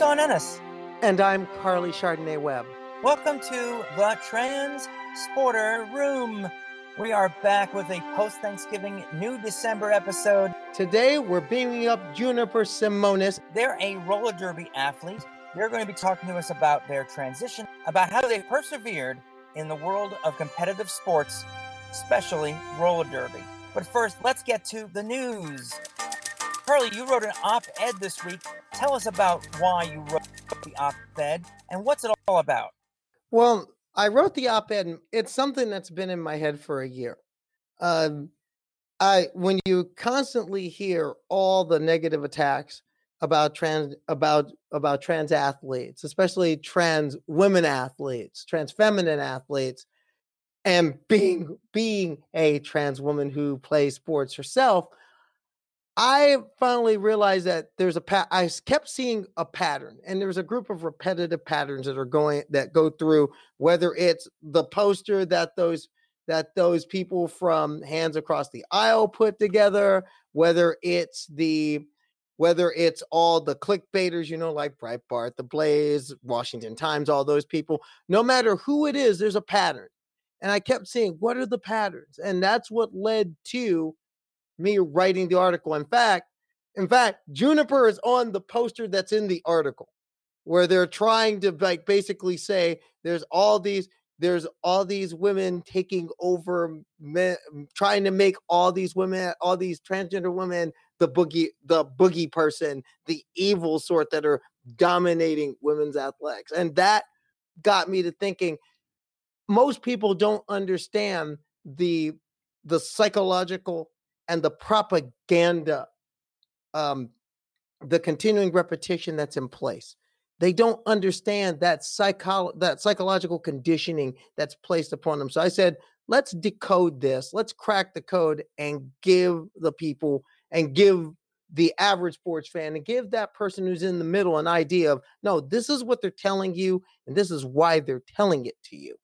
Dawn Ennis. And I'm Carly Chardonnay Webb. Welcome to the Transporter Room. We are back with a post Thanksgiving new December episode. Today we're beaming up Juniper Simonis. They're a roller derby athlete. They're going to be talking to us about their transition, about how they persevered in the world of competitive sports, especially roller derby. But first, let's get to the news. Carly, you wrote an op ed this week. Tell us about why you wrote the op ed and what's it all about. Well, I wrote the op ed, it's something that's been in my head for a year. Um, I when you constantly hear all the negative attacks about trans about about trans athletes, especially trans women athletes, trans feminine athletes, and being being a trans woman who plays sports herself, I finally realized that there's a pat. I kept seeing a pattern, and there's a group of repetitive patterns that are going that go through. Whether it's the poster that those that those people from Hands Across the Aisle put together, whether it's the whether it's all the clickbaiters, you know, like Breitbart, The Blaze, Washington Times, all those people. No matter who it is, there's a pattern, and I kept seeing what are the patterns, and that's what led to me writing the article. In fact, in fact, Juniper is on the poster that's in the article where they're trying to like basically say there's all these there's all these women taking over men, trying to make all these women all these transgender women the boogie the boogie person the evil sort that are dominating women's athletics and that got me to thinking most people don't understand the the psychological and the propaganda, um, the continuing repetition that's in place. They don't understand that psycho- that psychological conditioning that's placed upon them. So I said, let's decode this. Let's crack the code and give the people and give the average sports fan and give that person who's in the middle an idea of no, this is what they're telling you, and this is why they're telling it to you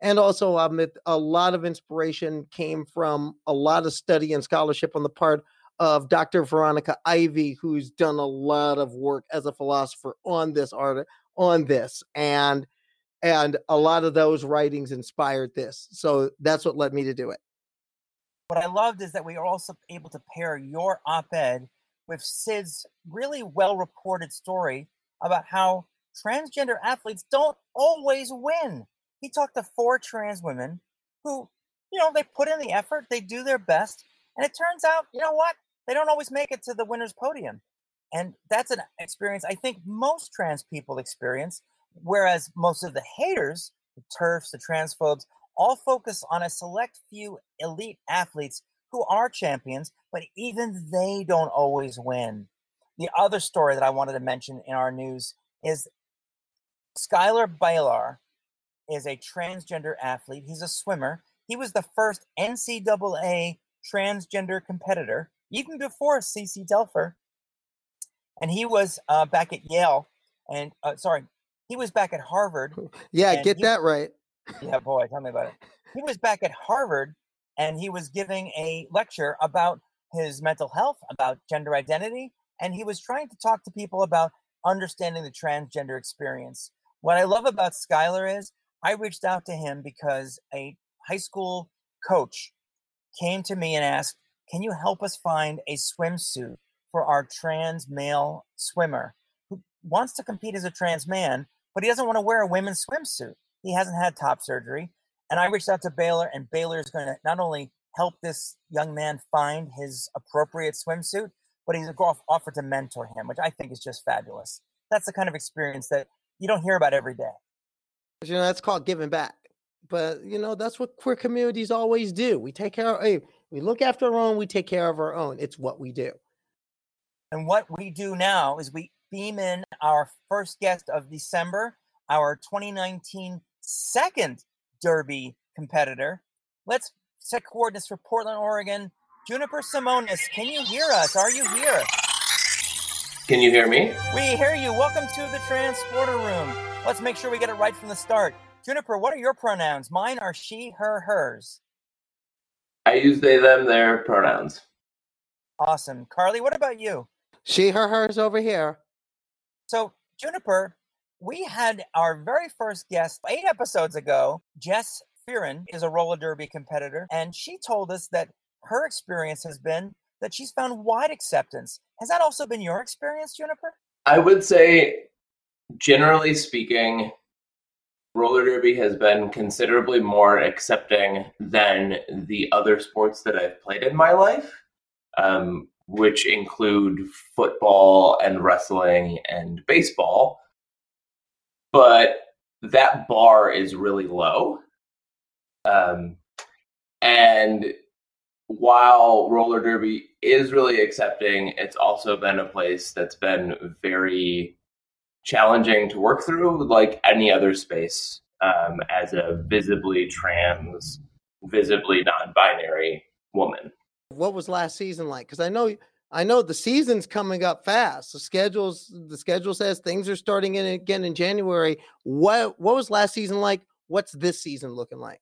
and also um, it, a lot of inspiration came from a lot of study and scholarship on the part of Dr. Veronica Ivy, who's done a lot of work as a philosopher on this art on this, and and a lot of those writings inspired this. So that's what led me to do it. What I loved is that we are also able to pair your op-ed with Sid's really well-reported story about how transgender athletes don't always win he talked to four trans women who, you know, they put in the effort, they do their best, and it turns out, you know what? They don't always make it to the winner's podium. And that's an experience I think most trans people experience, whereas most of the haters, the turfs, the transphobes, all focus on a select few elite athletes who are champions, but even they don't always win. The other story that I wanted to mention in our news is Schuyler Bailar is a transgender athlete. He's a swimmer. He was the first NCAA transgender competitor, even before CeCé Telfer. And he was uh, back at Yale. And uh, sorry, he was back at Harvard. Yeah, get that right. Yeah, boy, tell me about it. He was back at Harvard and he was giving a lecture about his mental health, about gender identity, and he was trying to talk to people about understanding the transgender experience. What I love about Schuyler is I reached out to him because a high school coach came to me and asked, Can you help us find a swimsuit for our trans male swimmer who wants to compete as a trans man, but he doesn't want to wear a women's swimsuit? He hasn't had top surgery. And I reached out to Bailar, and Bailar is going to not only help this young man find his appropriate swimsuit, but he's offered to mentor him, which I think is just fabulous. That's the kind of experience that you don't hear about every day. You know, that's called giving back. But you know, that's what queer communities always do. We take care of hey, we look after our own, we take care of our own. It's what we do. And what we do now is we beam in our first guest of December, our 2019 second Derby competitor. Let's set coordinates for Portland, Oregon. Juniper Simonis, can you hear us? Are you here? Can you hear me? We hear you. Welcome to the Transporter Room. Let's make sure we get it right from the start. Juniper, what are your pronouns? Mine are she, her, hers. I use they, them, their pronouns. Awesome. Carly, what about you? She, her, hers over here. So Juniper, we had our very first guest eight episodes ago. Jess Fearon is a roller derby competitor, and she told us that her experience has been that she's found wide acceptance. Has that also been your experience, Juniper? I would say, generally speaking, roller derby has been considerably more accepting than the other sports that I've played in my life, um, which include football and wrestling and baseball. But that bar is really low. Um, and while roller derby is really accepting, it's also been a place that's been very challenging to work through, like any other space, um, as a visibly trans, visibly non-binary woman. What was last season like? Because I know, I know the season's coming up fast. The schedules, the schedule says things are starting in again in January. What what was last season like? What's this season looking like?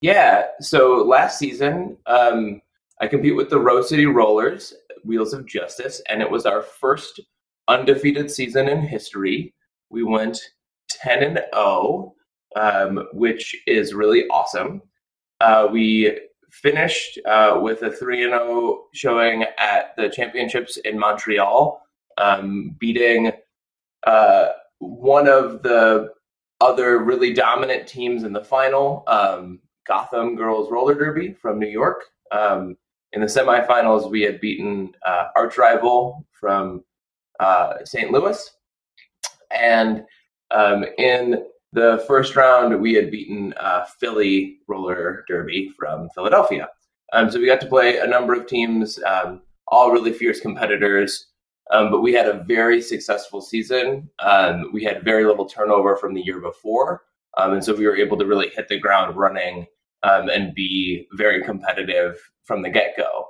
Yeah. So last season, um, I compete with the Rose City Rollers, Wheels of Justice, and it was our first undefeated season in history. We went 10 and 0, um, which is really awesome. Uh, we finished uh, with a 3 and 0 showing at the championships in Montreal, um, beating uh, one of the other really dominant teams in the final. Um, Gotham Girls Roller Derby from New York. Um, in the semifinals, we had beaten uh, arch rival from St. Louis, and um, in the first round, we had beaten uh, Philly Roller Derby from Philadelphia. Um, so we got to play a number of teams, um, all really fierce competitors. Um, but we had a very successful season. Um, we had very little turnover from the year before. Um, and so we were able to really hit the ground running um, and be very competitive from the get go.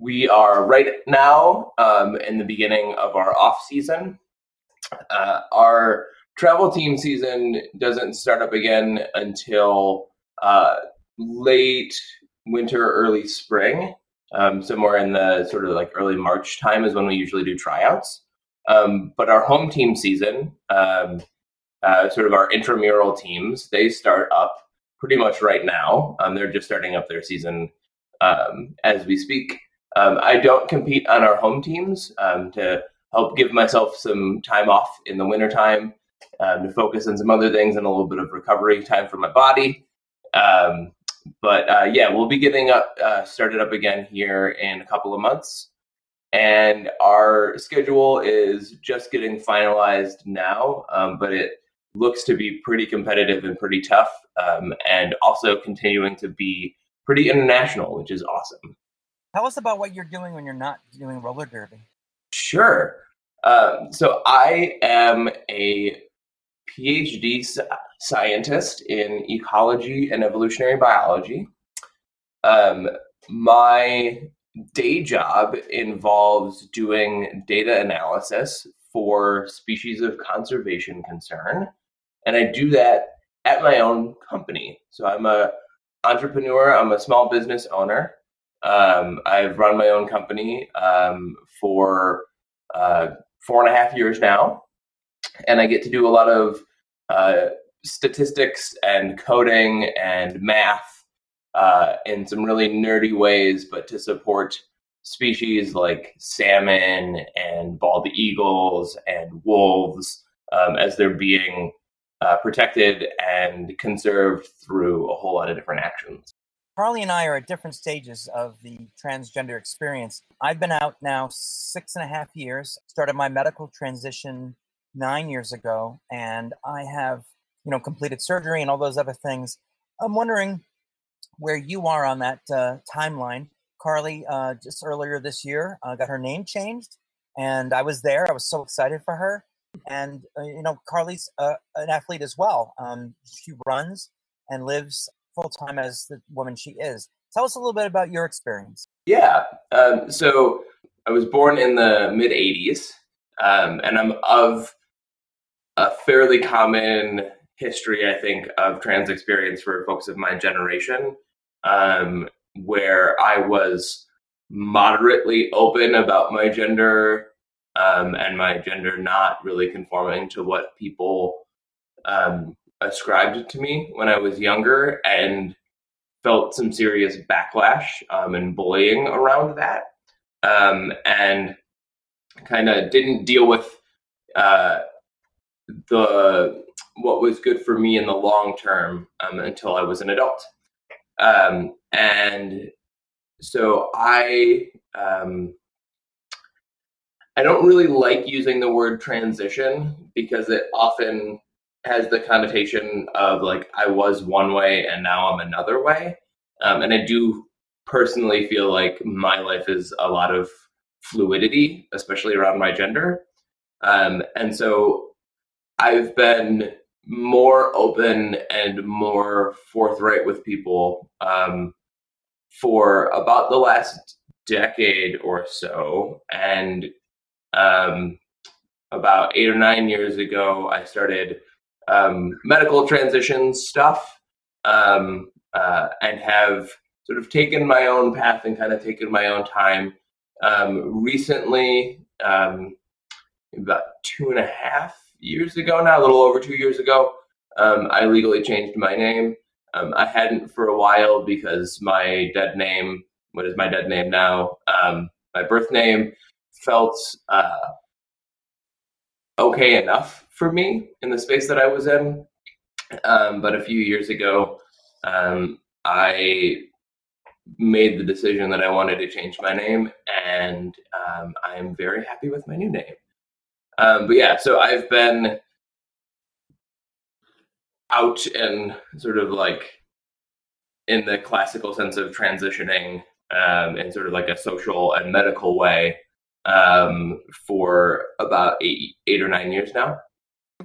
We are right now um, in the beginning of our off season. Uh, our travel team season doesn't start up again until uh, late winter, early spring. Um, somewhere in the sort of like early March time is when we usually do tryouts. Um, but our home team season, um, uh, sort of our intramural teams, they start up pretty much right now. Um, they're just starting up their season um, as we speak. Um, I don't compete on our home teams um, to help give myself some time off in the wintertime um, to focus on some other things and a little bit of recovery time for my body. Um, but uh, yeah, we'll be getting up uh, started up again here in a couple of months. And our schedule is just getting finalized now, but it looks to be pretty competitive and pretty tough, um, and also continuing to be pretty international, which is awesome. Tell us about what you're doing when you're not doing roller derby. Sure. Um, so I am a PhD scientist in ecology and evolutionary biology. Um, my day job involves doing data analysis for species of conservation concern and I do that at my own company. So I'm a entrepreneur. I'm a small business owner. Um, I've run my own company um, for uh, four and a half years now, and I get to do a lot of uh, statistics and coding and math uh, in some really nerdy ways, but to support species like salmon and bald eagles and wolves um, as they're being uh, protected and conserved through a whole lot of different actions. Carly and I are at different stages of the transgender experience. I've been out now six and a half years, started my medical transition nine years ago, and I have, you know, completed surgery and all those other things. I'm wondering where you are on that uh, timeline. Carly, uh, just earlier this year, uh, got her name changed, and I was there. I was so excited for her and uh, you know Carly's uh, an athlete as well. Um, she runs and lives full time as the woman she is. Tell us a little bit about your experience. Yeah, um, so I was born in the mid '80s, um, and I'm of a fairly common history, I think, of trans experience for folks of my generation, um, where I was moderately open about my gender um, and my gender not really conforming to what people um, ascribed it to me when I was younger and felt some serious backlash um, and bullying around that. Um, and kind of didn't deal with uh, the what was good for me in the long term um, until I was an adult. Um, and so I um, I don't really like using the word transition because it often has the connotation of like I was one way and now I'm another way. Um, and I do personally feel like my life is a lot of fluidity, especially around my gender. Um, and so I've been more open and more forthright with people um, for about the last decade or so. And um, about eight or nine years ago, I started um, medical transition stuff um, uh, and have sort of taken my own path and kind of taken my own time. Um, recently, um, about two and a half years ago now, a little over two years ago, um, I legally changed my name. Um, I hadn't for a while because my dead name, what is my dead name now, my birth name, felt uh, okay enough for me in the space that I was in. Um, but a few years ago, um, I made the decision that I wanted to change my name, and um, I'm very happy with my new name. Um, but yeah, so I've been out and sort of like in the classical sense of transitioning um, in sort of like a social and medical way um, for about eight, eight or nine years now.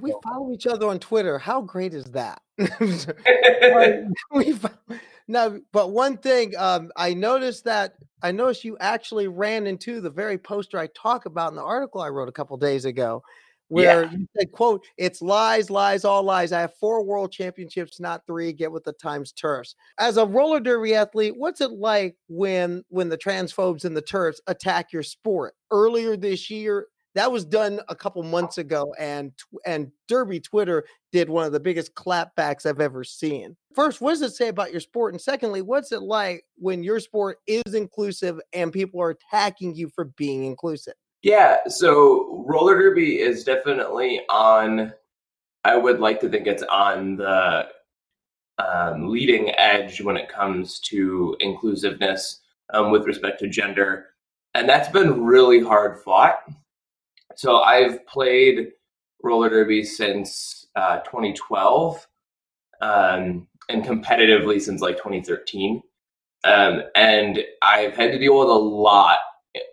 We follow each other on Twitter. How great is that? now, but one thing um, I noticed that I noticed you actually ran into the very poster I talk about in the article I wrote a couple days ago, where yeah. you said, "quote It's lies, lies, all lies. I have four world championships, not three. Get with the times, turfs." As a roller derby athlete, what's it like when when the transphobes and the turfs attack your sport? Earlier this year, that was done a couple months ago, and and Derby Twitter did one of the biggest clapbacks I've ever seen. First, what does it say about your sport? And secondly, what's it like when your sport is inclusive and people are attacking you for being inclusive? Yeah, so roller derby is definitely on. I would like to think it's on the um, leading edge when it comes to inclusiveness um, with respect to gender, and that's been really hard fought. So I've played roller derby since uh, 2012, um, and competitively since like 2013, um, and I've had to deal with a lot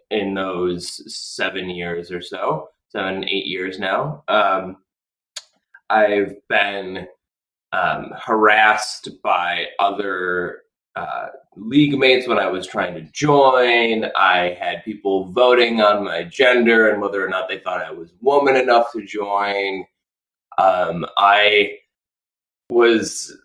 in those seven years or so, seven, eight years now. Um, I've been um, harassed by other uh, league mates when I was trying to join. I had people voting on my gender and whether or not they thought I was woman enough to join. Um, I was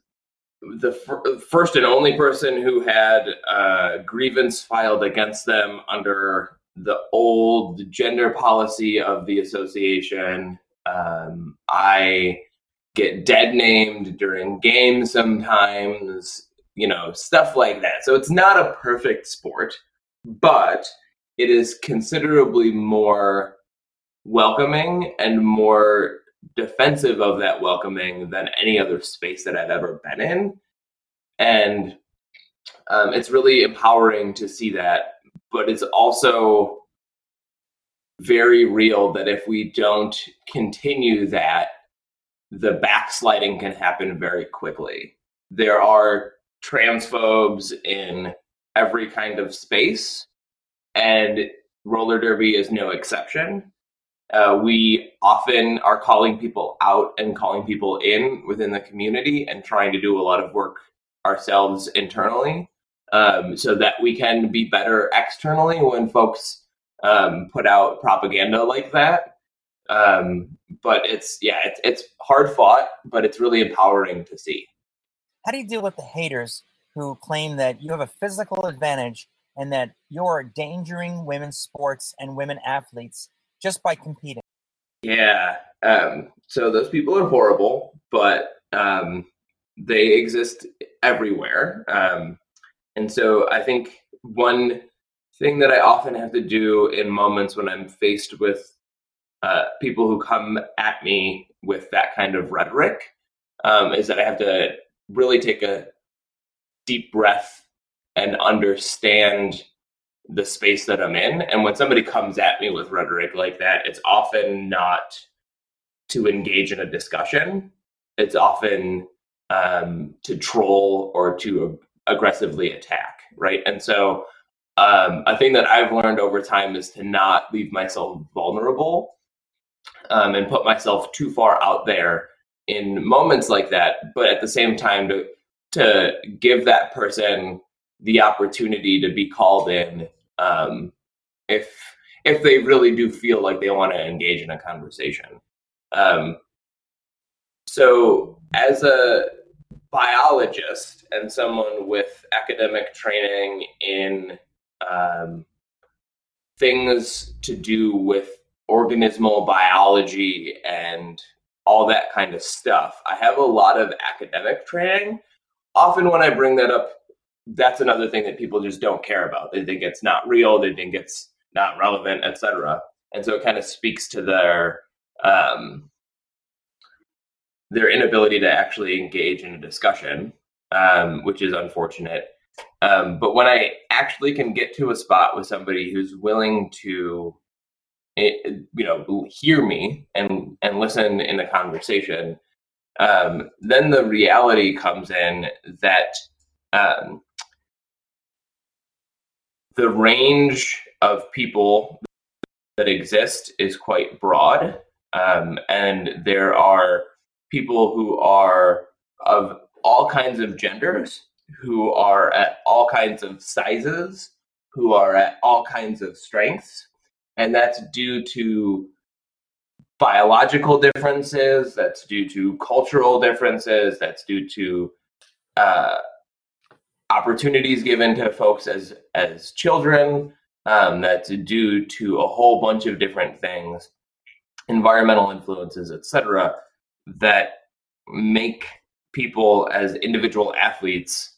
the f- first and only person who had a grievance filed against them under the old gender policy of the association. Um, I get dead named during games sometimes, you know, stuff like that. So it's not a perfect sport, but it is considerably more welcoming and more defensive of that welcoming than any other space that I've ever been in. And um, it's really empowering to see that, but it's also very real that if we don't continue that, the backsliding can happen very quickly. There are transphobes in every kind of space, and roller derby is no exception. Uh, we often are calling people out and calling people in within the community and trying to do a lot of work ourselves internally um, so that we can be better externally when folks um, put out propaganda like that. Um, but it's, yeah, it's, it's hard fought, but it's really empowering to see. How do you deal with the haters who claim that you have a physical advantage and that you're endangering women's sports and women athletes just by competing? Yeah. Um, so those people are horrible, but um, they exist everywhere. Um, and so I think one thing that I often have to do in moments when I'm faced with uh, people who come at me with that kind of rhetoric um, is that I have to really take a deep breath and understand the space that I'm in. And when somebody comes at me with rhetoric like that, it's often not to engage in a discussion. It's often um, to troll or to aggressively attack, right? And so, um, a thing that I've learned over time is to not leave myself vulnerable um, and put myself too far out there in moments like that. But at the same time, to to give that person the opportunity to be called in um, if if they really do feel like they want to engage in a conversation. Um, so, as a biologist and someone with academic training in um, things to do with organismal biology and all that kind of stuff, I have a lot of academic training. Often, when I bring that up, that's another thing that people just don't care about. They think it's not real. They think it's not relevant, etc. And so it kind of speaks to their um, their inability to actually engage in a discussion, um, which is unfortunate. Um, but when I actually can get to a spot with somebody who's willing to, eh, you know, hear me and and listen in the conversation, um, then the reality comes in that um, the range of people that exist is quite broad, um, and there are people who are of all kinds of genders, who are at all kinds of sizes, who are at all kinds of strengths, and that's due to biological differences, that's due to cultural differences, that's due to uh, opportunities given to folks as as children. Um, that's due to a whole bunch of different things, environmental influences, etc that make people as individual athletes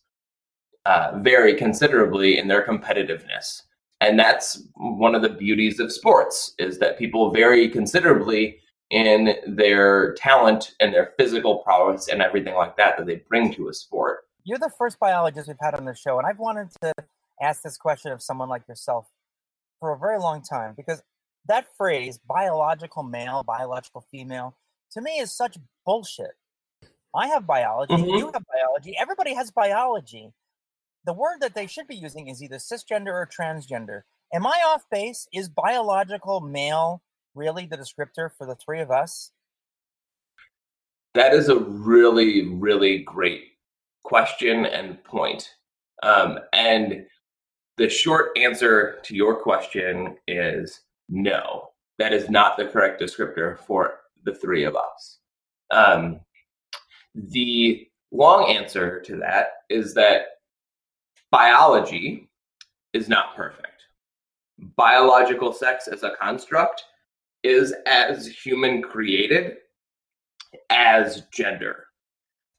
uh, vary considerably in their competitiveness and that's one of the beauties of sports is that people vary considerably in their talent and their physical prowess and everything like that that they bring to a sport you're the first biologist we've had on the show and i've wanted to ask this question of someone like yourself for a very long time because that phrase biological male biological female to me is such bullshit. I have biology, mm-hmm. you have biology, everybody has biology. The word that they should be using is either cisgender or transgender. Am I off base? Is biological male really the descriptor for the three of us? That is a really, really great question and point. Um, and the short answer to your question is no. That is not the correct descriptor for the three of us. Um, the long answer to that is that biology is not perfect. Biological sex as a construct is as human created as gender.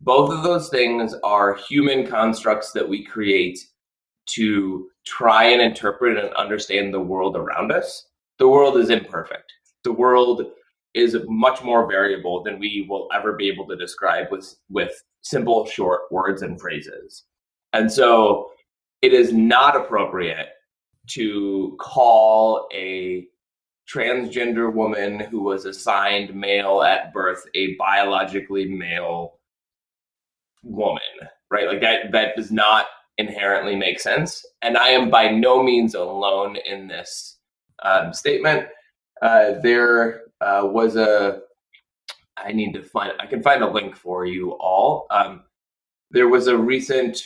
Both of those things are human constructs that we create to try and interpret and understand the world around us. The world is imperfect. The world is much more variable than we will ever be able to describe with with simple short words and phrases. And so it is not appropriate to call a transgender woman who was assigned male at birth a biologically male woman, right? Like that that does not inherently make sense. And I am by no means alone in this um, statement. Uh, there uh, was a I need to find I can find a link for you all. Um, there was a recent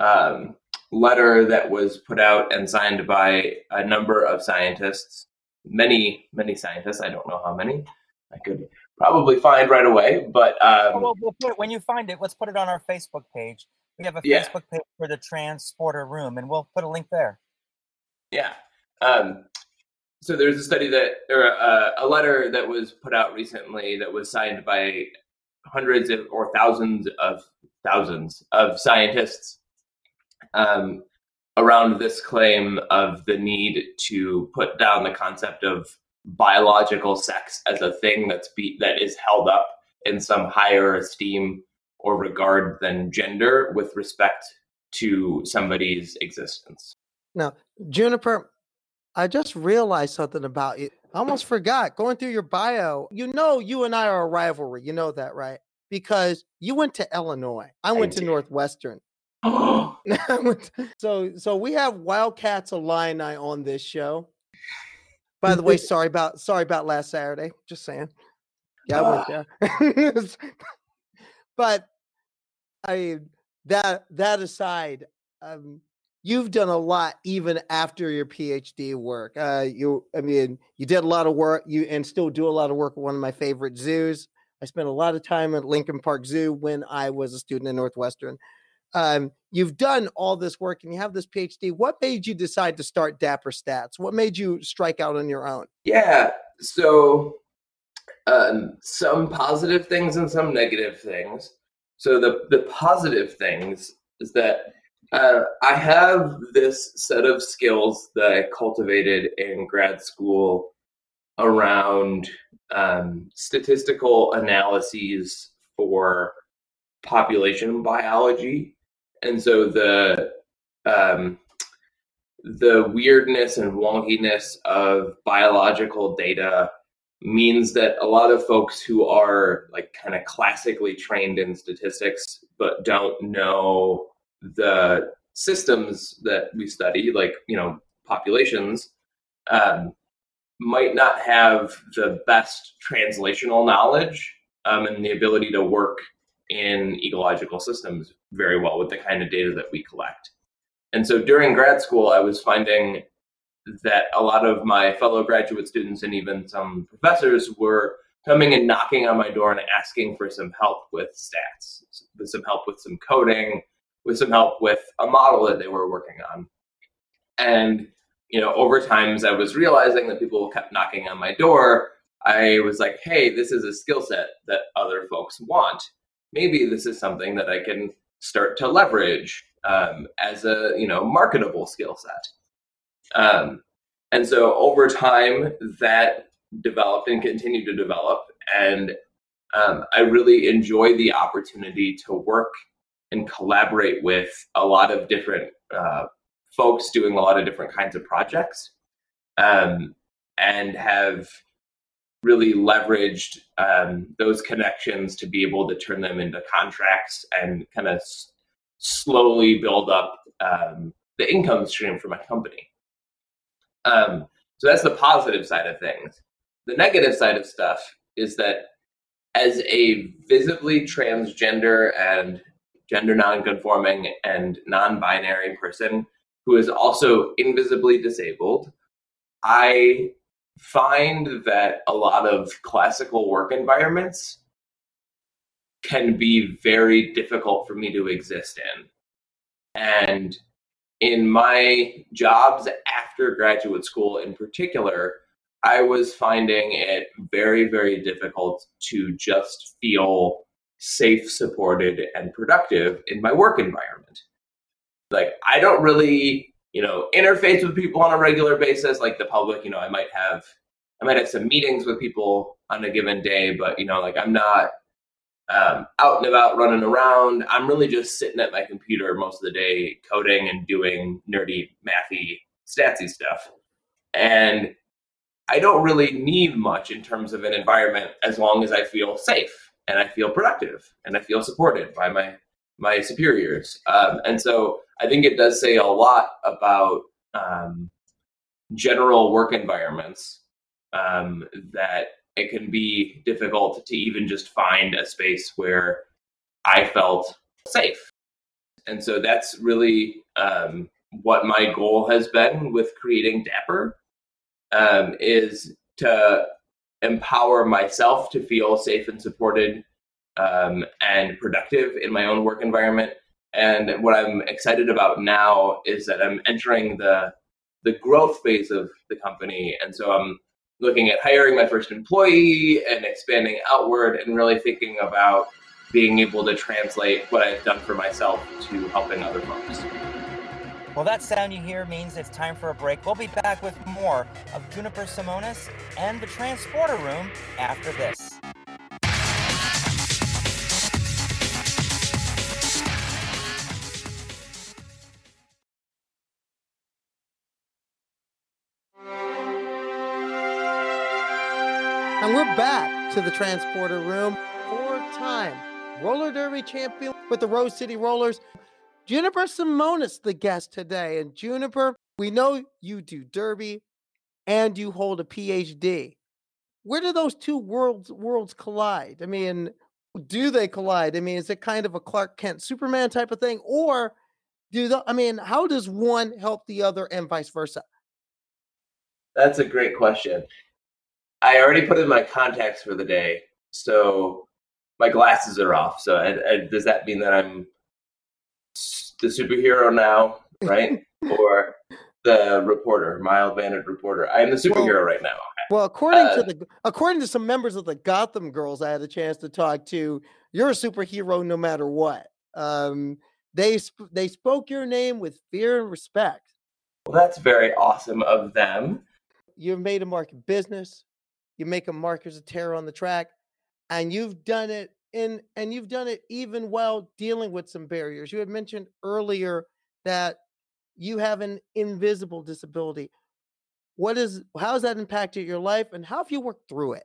um, letter that was put out and signed by a number of scientists, many many scientists. I don't know how many. I could probably find right away, but um, well, we'll put it, when you find it, let's put it on our Facebook page. We have a yeah. Facebook page for the Transporter Room, and we'll put a link there. Yeah. Um, so there's a study that, or a, a letter that was put out recently that was signed by hundreds of, or thousands of thousands of scientists um, around this claim of the need to put down the concept of biological sex as a thing that's be, that is held up in some higher esteem or regard than gender with respect to somebody's existence. Now, Juniper, I just realized something about you. I almost forgot going through your bio. You know, you and I are a rivalry. You know that, right? Because you went to Illinois. I went I to Northwestern. so, so we have Wildcats Illini on this show. By the way, sorry about sorry about last Saturday. Just saying. Yeah, I went there. but I that that aside, um, you've done a lot even after your PhD work. Uh, you, I mean, you did a lot of work. You and still do a lot of work at one of my favorite zoos. I spent a lot of time at Lincoln Park Zoo when I was a student at Northwestern. Um, you've done all this work and you have this PhD. What made you decide to start Dapper Stats? What made you strike out on your own? Yeah, so um, some positive things and some negative things. So the the positive things is that uh, I have this set of skills that I cultivated in grad school around um, statistical analyses for population biology, and so the um, the weirdness and wonkiness of biological data means that a lot of folks who are like kind of classically trained in statistics but don't know the systems that we study, like you know populations, um, might not have the best translational knowledge um, and the ability to work in ecological systems very well with the kind of data that we collect. And so during grad school, I was finding that a lot of my fellow graduate students and even some professors were coming and knocking on my door and asking for some help with stats, with some help with some coding, with some help with a model that they were working on. And, you know, over time, as I was realizing that people kept knocking on my door, I was like, hey, this is a skill set that other folks want. Maybe this is something that I can start to leverage um, as a, you know, marketable skill set. Um, and so over time, that developed and continued to develop. And um, I really enjoy the opportunity to work and collaborate with a lot of different uh, folks doing a lot of different kinds of projects um, and have really leveraged um, those connections to be able to turn them into contracts and kind of s- slowly build up um, the income stream for my company. Um, so that's the positive side of things. The negative side of stuff is that as a visibly transgender and gender nonconforming, and non binary person who is also invisibly disabled, I find that a lot of classical work environments can be very difficult for me to exist in. And in my jobs after graduate school in particular, I was finding it very, very difficult to just feel safe, supported, and productive in my work environment. Like, I don't really, you know, interface with people on a regular basis. Like the public, you know, I might have, I might have some meetings with people on a given day, but you know, like I'm not um, out and about running around. I'm really just sitting at my computer most of the day, coding and doing nerdy, mathy, statsy stuff. And I don't really need much in terms of an environment as long as I feel safe and I feel productive and I feel supported by my my superiors. Um, and so I think it does say a lot about um, general work environments um, that it can be difficult to even just find a space where I felt safe. And so that's really um, what my goal has been with creating Dapper um, is to empower myself to feel safe and supported um, and productive in my own work environment. And what I'm excited about now is that I'm entering the the growth phase of the company. And so I'm looking at hiring my first employee and expanding outward and really thinking about being able to translate what I've done for myself to helping other folks. Well, that sound you hear means it's time for a break. We'll be back with more of Juniper Simonis and the Transporter Room after this. The transporter room. Four time roller derby champion with the Rose City Rollers. Juniper Simonis, the guest today. And Juniper, we know you do derby and you hold a PhD. Where do those two worlds worlds collide? I mean, do they collide? I mean, is it kind of a Clark Kent Superman type of thing? Or do the I mean, how does one help the other and vice versa? That's a great question. I already put in my contacts for the day, so my glasses are off. So I, I, does that mean that I'm the superhero now, right? or the reporter, mild mannered reporter? I am the superhero well, right now. Well, according uh, to the according to some members of the Gotham Girls, I had a chance to talk to. You're a superhero no matter what. Um, they sp- they spoke your name with fear and respect. Well, that's very awesome of them. You've made a mark in business you make a markers of terror on the track, and you've done it in and you've done it even while dealing with some barriers. You had mentioned earlier that you have an invisible disability. What is how has that impacted your life, and how have you worked through it?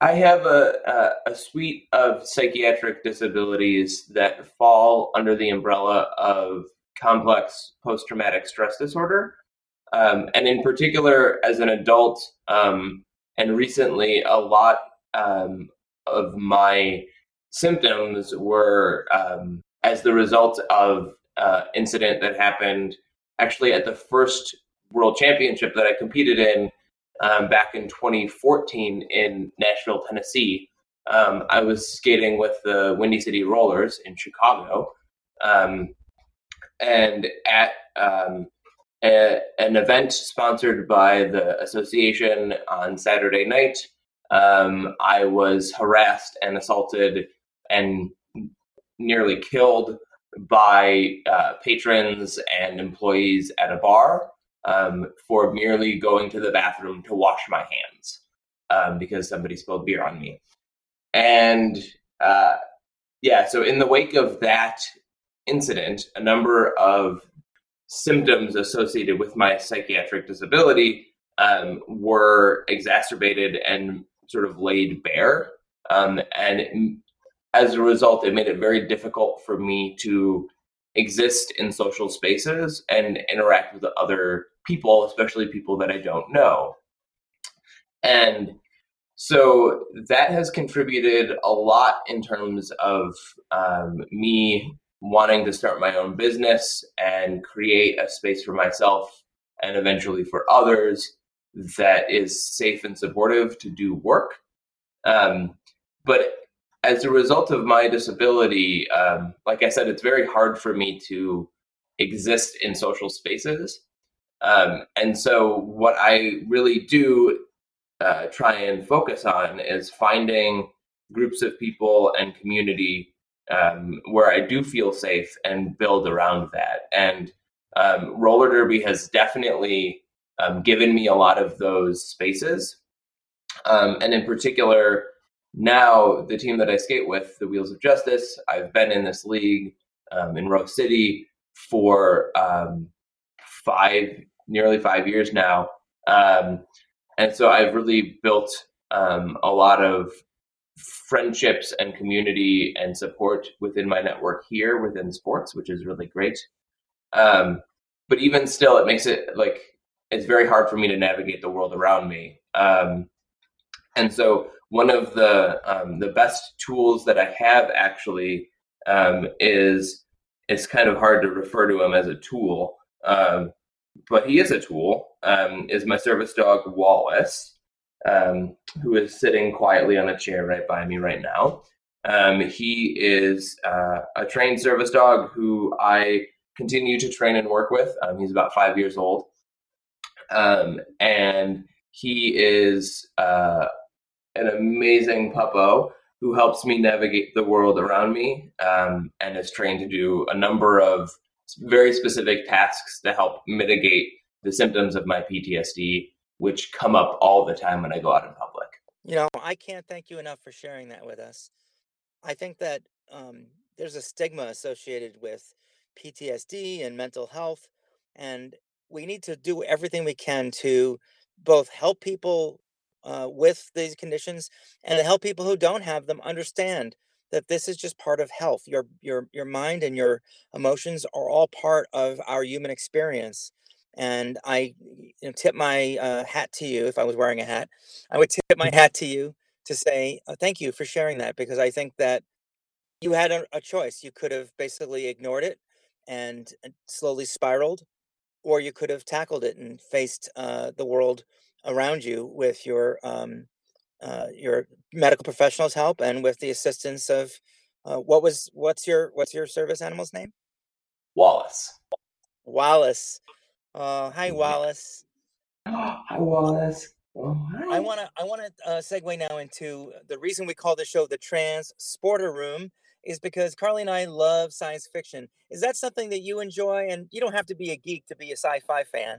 I have a, a, a suite of psychiatric disabilities that fall under the umbrella of complex post traumatic stress disorder. Um, and in particular, as an adult, um, and recently, a lot um, of my symptoms were um, as the result of uh, incident that happened actually at the first World Championship that I competed in um, back in 2014 in Nashville, Tennessee. Um, I was skating with the Windy City Rollers in Chicago, um, and at um, a, an event sponsored by the association on Saturday night. Um, I was harassed and assaulted and nearly killed by uh, patrons and employees at a bar um, for merely going to the bathroom to wash my hands um, because somebody spilled beer on me. And uh, yeah, so in the wake of that incident, a number of symptoms associated with my psychiatric disability um, were exacerbated and sort of laid bare. Um, and as a result, it made it very difficult for me to exist in social spaces and interact with other people, especially people that I don't know. And so that has contributed a lot in terms of um, me wanting to start my own business and create a space for myself and eventually for others that is safe and supportive to do work. Um, but as a result of my disability, um, like I said, it's very hard for me to exist in social spaces. Um, and so, what I really do uh, try and focus on is finding groups of people and community um, where I do feel safe and build around that. And um, roller derby has definitely um, given me a lot of those spaces. Um, and in particular, now the team that I skate with, the Wheels of Justice, I've been in this league um, in Rose City for um, five, nearly five years now. and so I've really built a lot of friendships and community and support within my network here within sports, which is really great. Um, but even still, it makes it like it's very hard for me to navigate the world around me. Um, and so, one of the um, the best tools that I have actually um, is it's kind of hard to refer to him as a tool, um, but he is a tool. Um, is my service dog Wallace um, who is sitting quietly on a chair right by me right now. Um, he is uh, a trained service dog who I continue to train and work with. Um, he's about five years old. um, and he is uh, an amazing puppo who helps me navigate the world around me um, and is trained to do a number of very specific tasks to help mitigate the symptoms of my PTSD, which come up all the time when I go out in public. You know, I can't thank you enough for sharing that with us. I think that um, there's a stigma associated with PTSD and mental health, and we need to do everything we can to both help people uh, with these conditions and to help people who don't have them understand that this is just part of health. Your your your mind and your emotions are all part of our human experience. And I you know, tip my uh, hat to you. If I was wearing a hat, I would tip my hat to you to say uh, thank you for sharing that because I think that you had a, a choice. You could have basically ignored it and slowly spiraled, or you could have tackled it and faced uh, the world around you with your um, uh, your medical professionals' help and with the assistance of uh, what was what's your what's your service animal's name? Wallace. Wallace. Uh, hi, Wallace. hi, Wallace. Oh, hi. I want to I want to uh, segue now into the reason we call the show the Trans Sporter Room is because Carly and I love science fiction. Is that something that you enjoy? And you don't have to be a geek to be a sci-fi fan.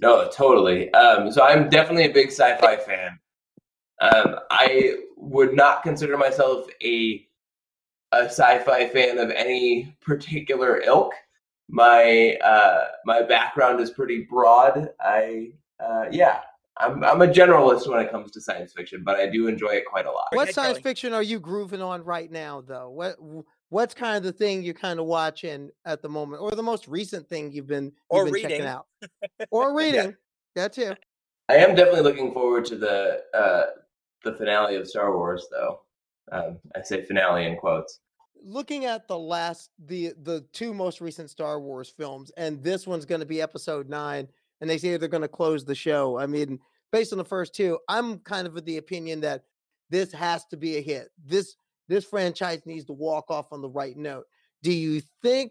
No, totally. Um, so I'm definitely a big sci-fi fan. Um, I would not consider myself a a sci-fi fan of any particular ilk. My uh, my background is pretty broad. I uh, yeah, I'm I'm a generalist when it comes to science fiction, but I do enjoy it quite a lot. What science fiction are you grooving on right now, though? What what's kind of the thing you're kind of watching at the moment, or the most recent thing you've been, you've or been reading. checking out, or reading? Yeah. That too. I am definitely looking forward to the uh, the finale of Star Wars, though. Um, I say finale in quotes. Looking at the last the the two most recent Star Wars films, and this one's going to be Episode Nine and they say they're going to close the show. I mean, based on the first two, I'm kind of of the opinion that this has to be a hit. This this franchise needs to walk off on the right note. Do you think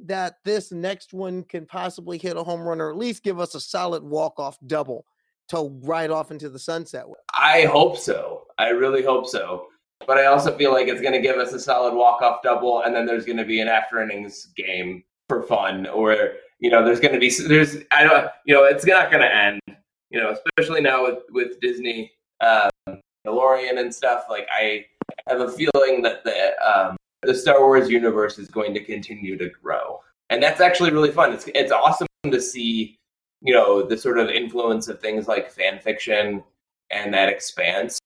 that this next one can possibly hit a home run or at least give us a solid walk off double to ride off into the sunset with? I hope so. I really hope so. But I also feel like it's going to give us a solid walk off double, and then there's going to be an after innings game for fun, or you know, there's going to be there's I don't you know it's not going to end. You know, especially now with with Disney, um, DeLorean and stuff. Like I have a feeling that the um, the Star Wars universe is going to continue to grow, and that's actually really fun. It's it's awesome to see you know the sort of influence of things like fan fiction and that expanse.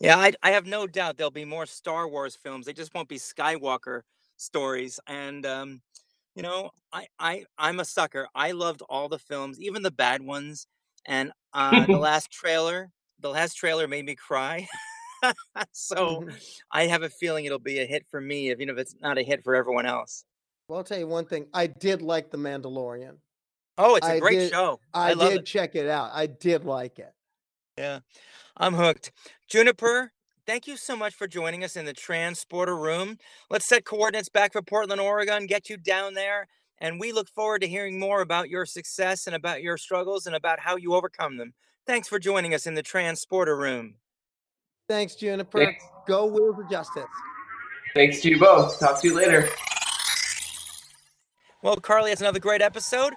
Yeah, I, I have no doubt there'll be more Star Wars films. They just won't be Skywalker stories. And um, you know, I, I I'm a sucker. I loved all the films, even the bad ones. And uh, the last trailer, the last trailer made me cry. so. I have a feeling it'll be a hit for me, even if it's not a hit for everyone else. Well, I'll tell you one thing. I did like The Mandalorian. Oh, it's a I great did- show. I, I did it. check it out. I did like it. Yeah, I'm hooked. Juniper, thank you so much for joining us in the transporter room. Let's set coordinates back for Portland, Oregon, get you down there. And we look forward to hearing more about your success and about your struggles and about how you overcome them. Thanks for joining us in the transporter room. Thanks, Juniper. Thanks, Go Wheels of Justice. thanks to you both. Talk to you later. Well, Carly, it's another great episode.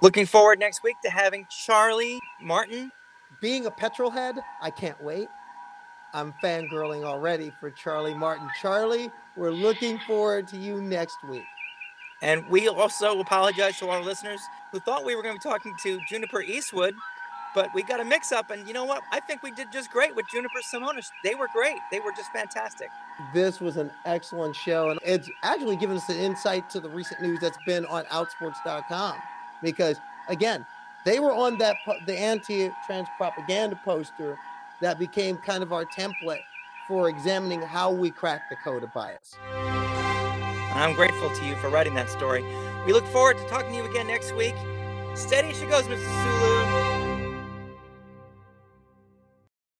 Looking forward next week to having Charlie Martin. Being a petrol head, I can't wait. I'm fangirling already for Charlie Martin. Charlie, we're looking forward to you next week. And we also apologize to our listeners who thought we were going to be talking to Juniper Eastwood, but we got a mix up. And you know what? I think we did just great with Juniper Simonis. They were great. They were just fantastic. This was an excellent show, and it's actually given us an insight to the recent news that's been on Outsports.com. Because again, they were on that the anti-trans propaganda poster that became kind of our template for examining how we crack the code of bias. I'm grateful to you for writing that story. We look forward to talking to you again next week. Steady she goes, Mr. Sulu.